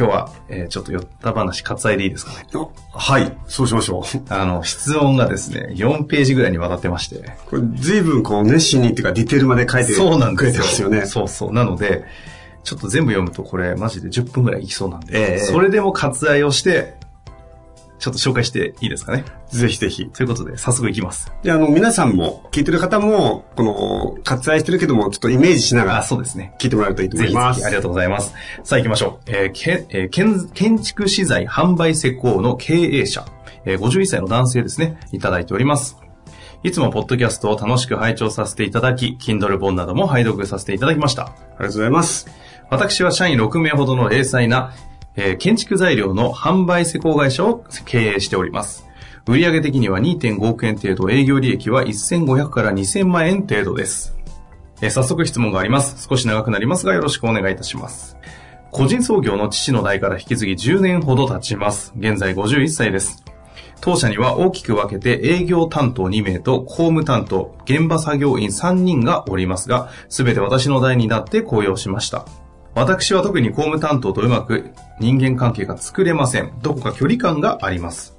今日は、えーちょっと寄った話、割愛でいいですかね？おはい、そうしましょう。あの、質問がですね、4ページぐらいにわたってまして。これ、随分こう、熱心にっていうか、ディテールまで書いてそうなんくれですよ。てますよね。そうそう。なので、ちょっと全部読むとこれ、マジで10分ぐらいいきそうなんで、ええそれでも割愛をして、ちょっと紹介していいですかね？ぜひぜひ。ということで、早速いきます。で、あの、皆さんも、聞いてる方も、この、割愛してるけども、ちょっとイメージしながあ、ら、そうですね。聞いてもらえるといいと思います。ひありがとうございます。さあ行きましょう。えーけえー建建築資材販売施工の経営者、えー51歳の男性ですね、いただいております。いつもポッドキャストを楽しく拝聴させていただき、Kindle 本なども拝読させていただきました。ありがとうございます。私は社員6名ほどの零細な、え建築材料の販売施工会社を経営しております。売上的には2.5億円程度、営業利益は1500から2000万円程度です。え早速質問があります。少し長くなりますがよろしくお願いいたします。個人創業の父の代から引き継ぎ10年ほど経ちます。現在51歳です。当社には大きく分けて営業担当2名と公務担当、現場作業員3人がおりますが、すべて私の代になって雇用しました。私は特に公務担当とうまく人間関係が作れません。どこか距離感があります。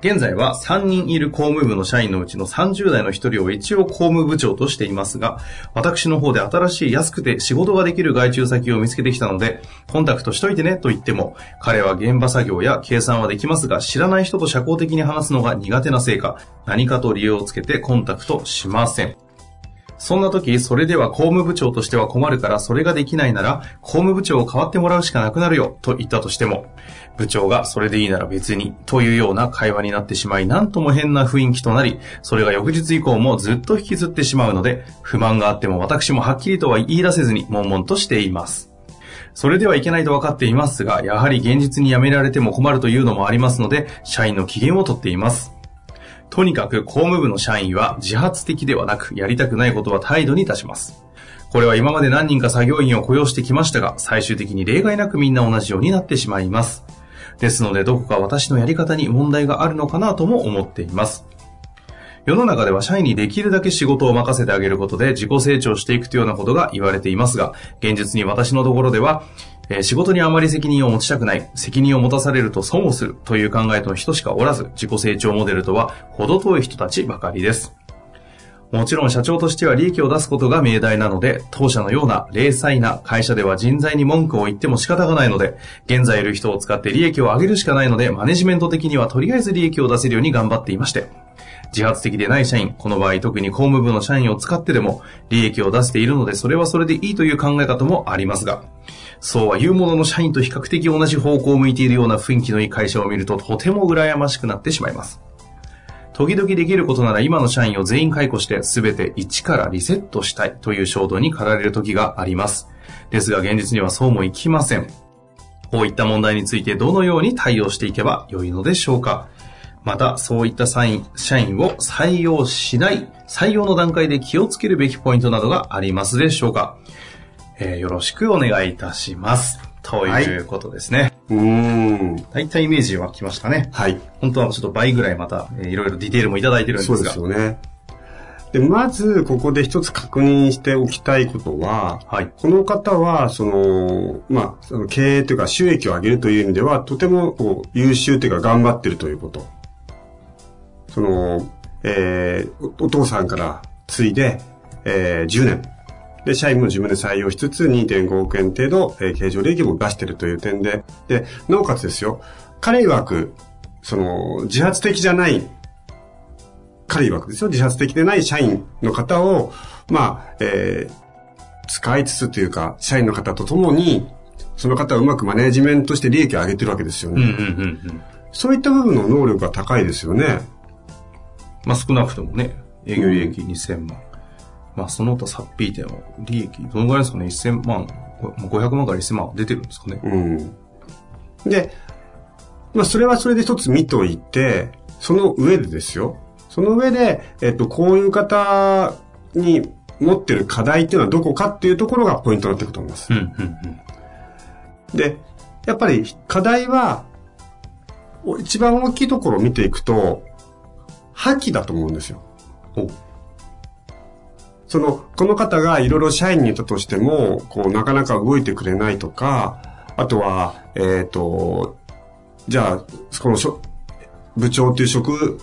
現在は3人いる公務部の社員のうちの30代の1人を一応公務部長としていますが、私の方で新しい安くて仕事ができる外注先を見つけてきたので、コンタクトしといてねと言っても、彼は現場作業や計算はできますが、知らない人と社交的に話すのが苦手なせいか、何かと理由をつけてコンタクトしません。そんな時、それでは公務部長としては困るから、それができないなら、公務部長を代わってもらうしかなくなるよ、と言ったとしても、部長がそれでいいなら別に、というような会話になってしまい、なんとも変な雰囲気となり、それが翌日以降もずっと引きずってしまうので、不満があっても私もはっきりとは言い出せずに、悶々としています。それではいけないと分かっていますが、やはり現実に辞められても困るというのもありますので、社員の機嫌をとっています。とにかく公務部の社員は自発的ではなく、やりたくないことは態度に出します。これは今まで何人か作業員を雇用してきましたが、最終的に例外なくみんな同じようになってしまいます。ですので、どこか私のやり方に問題があるのかなとも思っています。世の中では社員にできるだけ仕事を任せてあげることで自己成長していくというようなことが言われていますが、現実に私のところでは、えー仕事にあまり責任を持ちたくない、責任を持たされると損をするという考えの人しかおらず、自己成長モデルとは程遠い人たちばかりです。もちろん社長としては利益を出すことが命題なので、当社のような零細な会社では人材に文句を言っても仕方がないので、現在いる人を使って利益を上げるしかないので、マネジメント的にはとりあえず利益を出せるように頑張っていまして、自発的でない社員、この場合特に公務部の社員を使ってでも利益を出しているので、それはそれでいいという考え方もありますが、そうは言うものの社員と比較的同じ方向を向いているような雰囲気のいい会社を見るととても羨ましくなってしまいます。時々できることなら今の社員を全員解雇して全て一からリセットしたいという衝動に駆られる時があります。ですが現実にはそうもいきません。こういった問題についてどのように対応していけばよいのでしょうかまた、そういった社員を採用しない、採用の段階で気をつけるべきポイントなどがありますでしょうかえーよろしくお願いいたします。ということですね。うーん。大体イメージは来ましたね。はい。本当はちょっと倍ぐらいまた、えーいろいろディテールもいただいてるんですが。そうですよね。で、まず、ここで一つ確認しておきたいことは、はい。この方は、その、まあ、その経営というか収益を上げるという意味では、とてもこう優秀というか頑張ってるということ。その、えーおお父さんから継いで、えー10年。で、社員も自分で採用しつつ2.5億円程度、えー経常利益も出してるという点で、で、なおかつですよ、彼曰く、その、自発的じゃない彼曰くですよ、自発的でない社員の方を、まあ、えー、使いつつというか、社員の方と共に、その方をうまくマネジメントして利益を上げてるわけですよね。うんうんうんうん。そういった部分の能力が高いですよね。まあ少なくともね、営業利益2000万。まあその他サッピー店は利益、どのぐらいですかね ?1000 万、500万から1000万出てるんですかね？うん。で、まあ、それはそれで一つ見といて、その上でですよ。その上で、えっと、こういう方に持ってる課題っていうのはどこかっていうところがポイントになっていくと思います。うんうんうん。で、やっぱり課題は、お一番大きいところを見ていくと、破棄だと思うんですよ。おその、この方がいろいろ社員にいたとしても、こう、なかなか動いてくれないとか、あとは、えっ、と、じゃあ、このしょ部長っていう職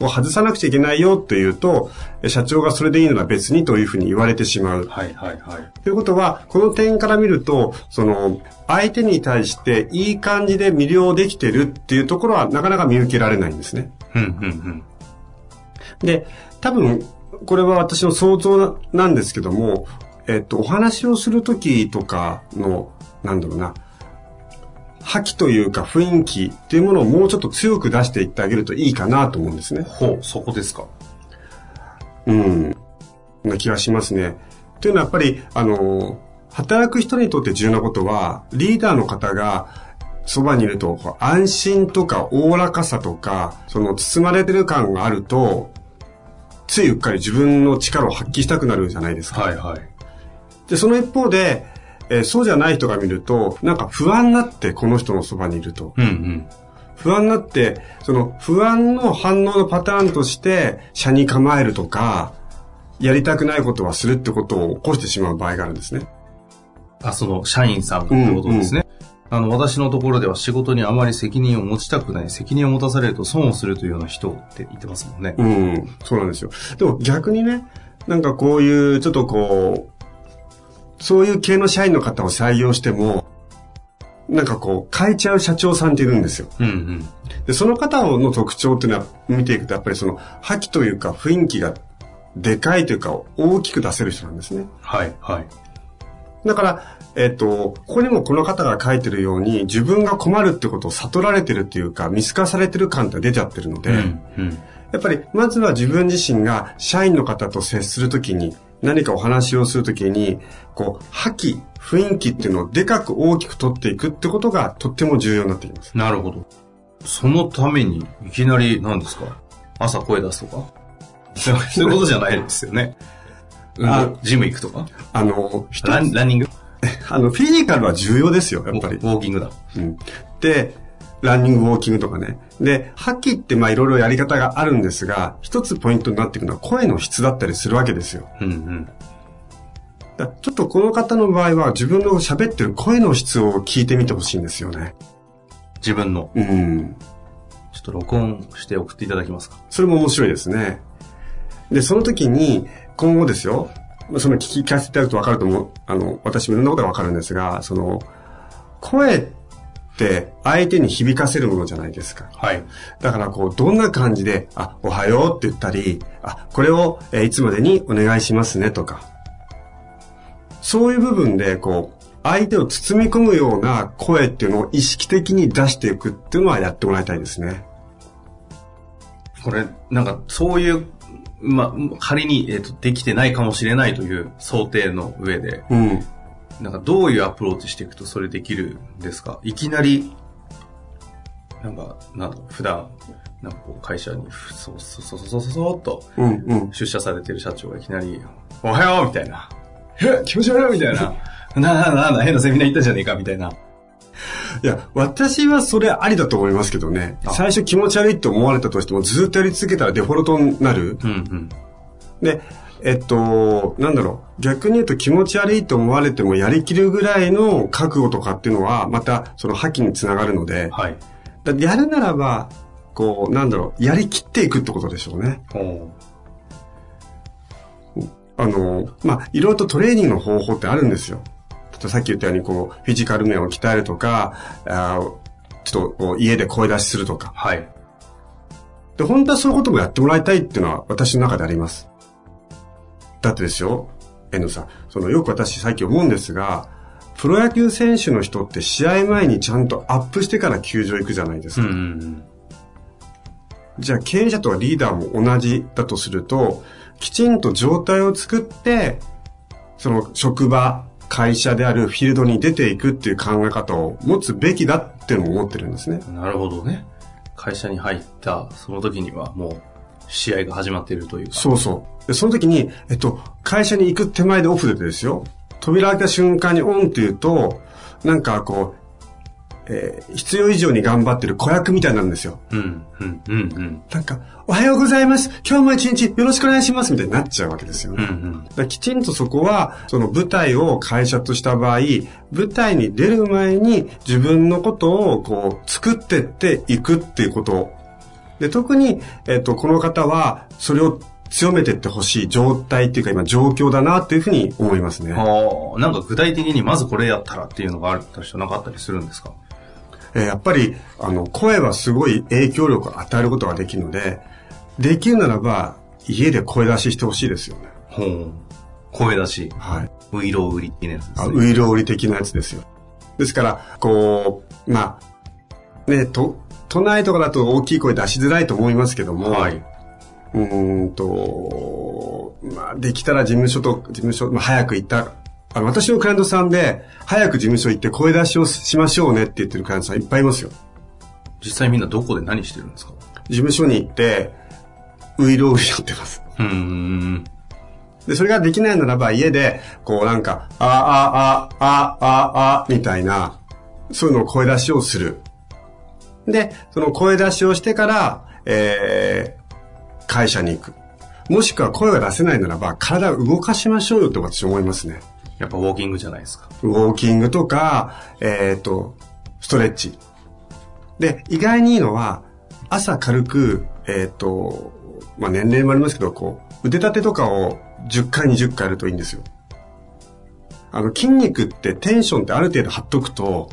を外さなくちゃいけないよっていうと、社長がそれでいいなら別にというふうに言われてしまう。はいはいはい。ということは、この点から見ると、その、相手に対していい感じで魅了できてるっていうところはなかなか見受けられないんですね。うんうんうん。で、多分、これは私の想像なんですけども、えっと、お話をするときとかの、なんだろうな、覇気というか雰囲気っていうものをもうちょっと強く出していってあげるといいかなと思うんですね。ほう、そこですか。うん。な気がしますね。というのはやっぱり、あの、働く人にとって重要なことは、リーダーの方がそばにいると、安心とかおおらかさとか、その包まれてる感があると、ついうっかり自分の力を発揮したくなるじゃないですか。はいはい。で、その一方で、えーそうじゃない人が見ると、なんか不安になってこの人のそばにいると。うんうん。不安になって、その不安の反応のパターンとして、車に構えるとか、やりたくないことはするってことを起こしてしまう場合があるんですね。あ、その、社員さんがってことですね。あの、私のところでは仕事にあまり責任を持ちたくない、責任を持たされると損をするというような人って言ってますもんね。うん、そうなんですよ。でも逆にね、なんかこういう、ちょっとこう、そういう系の社員の方を採用しても、なんかこう、変えちゃう社長さんっているんですよ。うんうん。で、その方の特徴っていうのは見ていくと、やっぱりその、覇気というか雰囲気がでかいというか、大きく出せる人なんですね。はいはい。だから、えっ、と、ここにもこの方が書いてるように、自分が困るってことを悟られてるっていうか、見透かされてる感って出ちゃってるので、うんうん。やっぱり、まずは自分自身が社員の方と接するときに、何かお話をするときに、こう、覇気、雰囲気っていうのをでかく大きく取っていくってことがとっても重要になってきます。なるほど。そのために、いきなり、何ですか？朝声出すとか？そういうことじゃないですよね。ジム行くとか？あの、ランランニング？あの、フィジカルは重要ですよ、やっぱりウ。ォーキングだ。うん。で、ランニング、ウォーキングとかね。で、覇気ってまあいろいろやり方があるんですが、一つポイントになっていくのは声の質だったりするわけですよ。うんうん。だちょっとこの方の場合は自分の喋ってる声の質を聞いてみてほしいんですよね。自分の？うん。ちょっと録音して送っていただけますか？それも面白いですね。で、その時に、今後ですよ、その聞き聞かせていただくと分かると思う、あの、私もいろんなことが分かるんですが、その、声って相手に響かせるものじゃないですか。はい。だからこう、どんな感じで、あ、おはようって言ったり、あ、これを、えーいつまでにお願いしますねとか。そういう部分で、こう、相手を包み込むような声っていうのを意識的に出していくっていうのはやってもらいたいですね。これ、なんか、そういう、まあ、仮に、えっ、と、できてないかもしれないという想定の上で、うん。なんか、どういうアプローチしていくとそれできるんですか？いきなり、なんか、なん普段、なんかこう、会社に、ふそ、そ、そ、そ、そ、そ、そうん、うん。出社されてる社長がいきなり、おはようみたいな。え気持ち悪いみたいな。なあなあなあ変なセミナー行ったじゃねえかみたいな。いや、私はそれありだと思いますけどね。あ最初気持ち悪いって思われたとしても、ずっとやり続けたらデフォルトになる。うんうん。で、えっと、なんだろう。逆に言うと気持ち悪いと思われてもやりきるぐらいの覚悟とかっていうのは、またその破棄につながるので、はい。だやるならば、こう、なんだろう、やりきっていくってことでしょうね。あの、まあ、いろいろとトレーニングの方法ってあるんですよ。さっき言ったように、こう、フィジカル面を鍛えるとか、あーちょっと家で声出しするとか。はい。で、本当はそういうこともやってもらいたいっていうのは私の中であります。だってですよ、遠藤さん、そのよく私最近思うんですが、プロ野球選手の人って試合前にちゃんとアップしてから球場行くじゃないですか。うんうんじゃあ経営者とかリーダーも同じだとすると、きちんと状態を作って、その職場、会社であるフィールドに出ていくっていう考え方を持つべきだっていうのも思ってるんですね。うん。なるほどね。会社に入った、その時にはもう、試合が始まっているというか。そうそう。で、その時に、えっと、会社に行く手前でオフでですよ。扉開けた瞬間にオンって言うと、なんかこう、えー必要以上に頑張ってる子役みたいになるんですよ。うん、うん、うん、うん。なんか、おはようございます。今日も一日よろしくお願いします。みたいになっちゃうわけですよね。うん、うん。きちんとそこは、その舞台を会社とした場合、舞台に出る前に自分のことをこう作ってっていくっていうこと。で、特に、えっ、と、この方はそれを強めてってほしい状態っていうか今状況だなっていうふうに思いますね。ああ、なんか具体的にまずこれやったらっていうのがあった人なんかあったりするんですか？えーやっぱり、あの、声はすごい影響力を与えることができるので、できるならば、家で声出ししてほしいですよね。ほう。声出し。はい。ウイロウリっていうやつですあね。ウイロウリ的なやつですよ。ですから、こう、まあ、ね、と、都内とかだと大きい声出しづらいと思いますけども、はい。うーんと、まあ、できたら事務所と、事務所、まあ、早く行った、あの、私のクライアントさんで、早く事務所行って声出しをしましょうねって言ってるクライアントさんいっぱいいますよ。実際みんなどこで何してるんですか？事務所に行って、ウイロウリやってます。うーん。で、それができないならば家で、こうなんか、あ、あ、あ、あ、あ、あ、みたいな、そういうのを声出しをする。で、その声出しをしてから、えー、会社に行く。もしくは声が出せないならば、体を動かしましょうよって私思いますね。やっぱウォーキングじゃないですか。ウォーキングとか、えっ、と、ストレッチ。で、意外にいいのは、朝軽く、えっ、と、まあ、年齢もありますけど、こう、腕立てとかを10回、20回やるといいんですよ。あの、筋肉ってテンションってある程度張っとくと、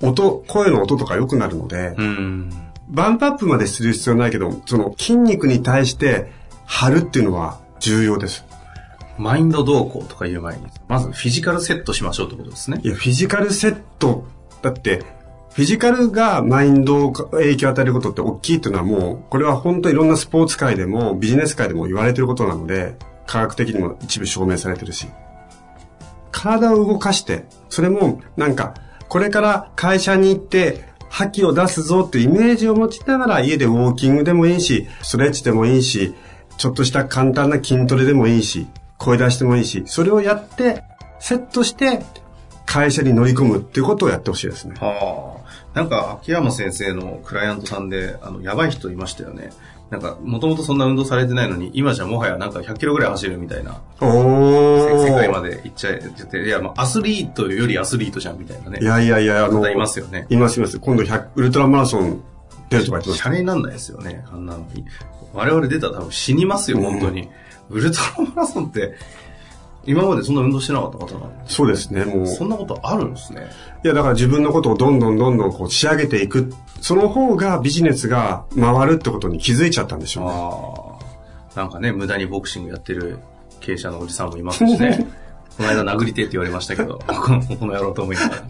音、声の音とか良くなるので、うーん。バンプアップまでする必要ないけど、その筋肉に対して張るっていうのは重要です。マインド動向とか言う前に、まずフィジカルセットしましょうってことですねい。や、フィジカルセット、だって、フィジカルがマインドを影響を与えることって大きいっていうのはもう、これは本当いろんなスポーツ界でもビジネス界でも言われてることなので、科学的にも一部証明されてるし。体を動かして、それもなんか、これから会社に行って、覇気を出すぞっていうイメージを持ちながら家でウォーキングでもいいし、ストレッチでもいいし、ちょっとした簡単な筋トレでもいいし、声出してもいいし、それをやって、セットして、会社に乗り込むっていうことをやってほしいですね。はあ。なんか、秋山先生のクライアントさんで、あの、やばい人いましたよね。なんか、もともとそんな運動されてないのに、今じゃもはやなんか100キロぐらい走るみたいな、お世界まー。で行っちゃえて、いや、まあ、アスリートよりアスリートじゃんみたいなね。いやいやいや、あの、方いますよね。いますいます。今度100、ウルトラマラソン出るとか言ってシャ。レになんないですよね、あんなのに。我々出たら多分死にますよ、本当に。ウルトラマラソンって、今までそんな運動してなかった方なんでそうですね、もう。そんなことあるんですね。いや、だから自分のことをどんどんどんどんこう仕上げていく。その方がビジネスが回るってことに気づいちゃったんでしょうね。ああ。なんかね、無駄にボクシングやってる経営者のおじさんもいますしね。この間殴りてえって言われましたけど、この野郎と思いながら。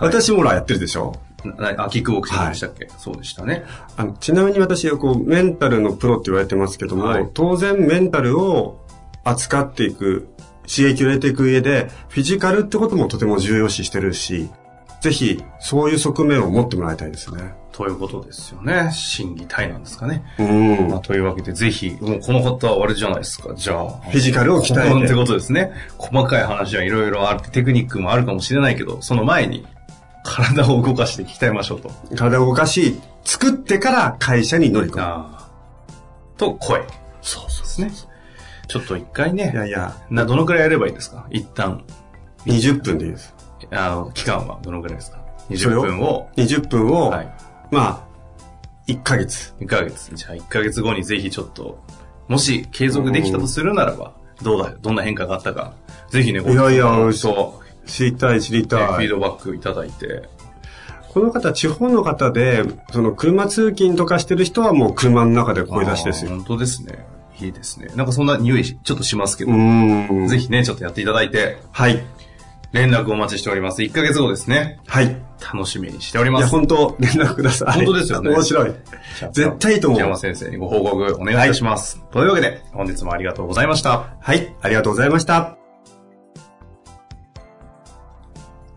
私もほらやってるでしょなあ、キックボクシングでしたっけ、そうでしたね。あのちなみに私はこうメンタルのプロって言われてますけども、はい当然メンタルを扱っていく、刺激を入れていく上で、フィジカルってこともとても重要視してるし、ぜひそういう側面を持ってもらいたいですね。ということですよね。心技体なんですかね。うん。まあ、というわけで、ぜひ、もうこの方はあれじゃないですか。じゃあ。フィジカルを鍛えてってことですね。細かい話はいろいろあって、テクニックもあるかもしれないけど、その前に、体を動かして鍛えましょうと。体を動かし、作ってから会社に乗り込む。ああ。と、声。そうそですね。ちょっと一回いやね、いや、な、どのくらいやればいいですか？一旦。20分でいいです。あの、期間はどのくらいですか？そ ?20 れを分を、20分を、はい。まあ、1ヶ月。1ヶ月。じゃあ1ヶ月後にぜひちょっと、もし継続できたとするならば、どうだ、どんな変化があったか、ぜひね、いやいやごそ知りたい、知りねたい。フィードバックいただいて、この方、地方の方で、その車通勤とかしてる人はもう車の中で声出しですよ。本当ですね。いいですね。なんかそんな匂いちょっとしますけど、うん。ぜひね、ちょっとやっていただいて、はい。連絡お待ちしております。1ヶ月後ですね。はい。楽しみにしておりいや、ます。本当連絡ください。本当ですよね面白い。絶対いいと思う北山先生にご報告お願いいたします。というわけで、本日もありがとうございました。はい。ありがとうございました。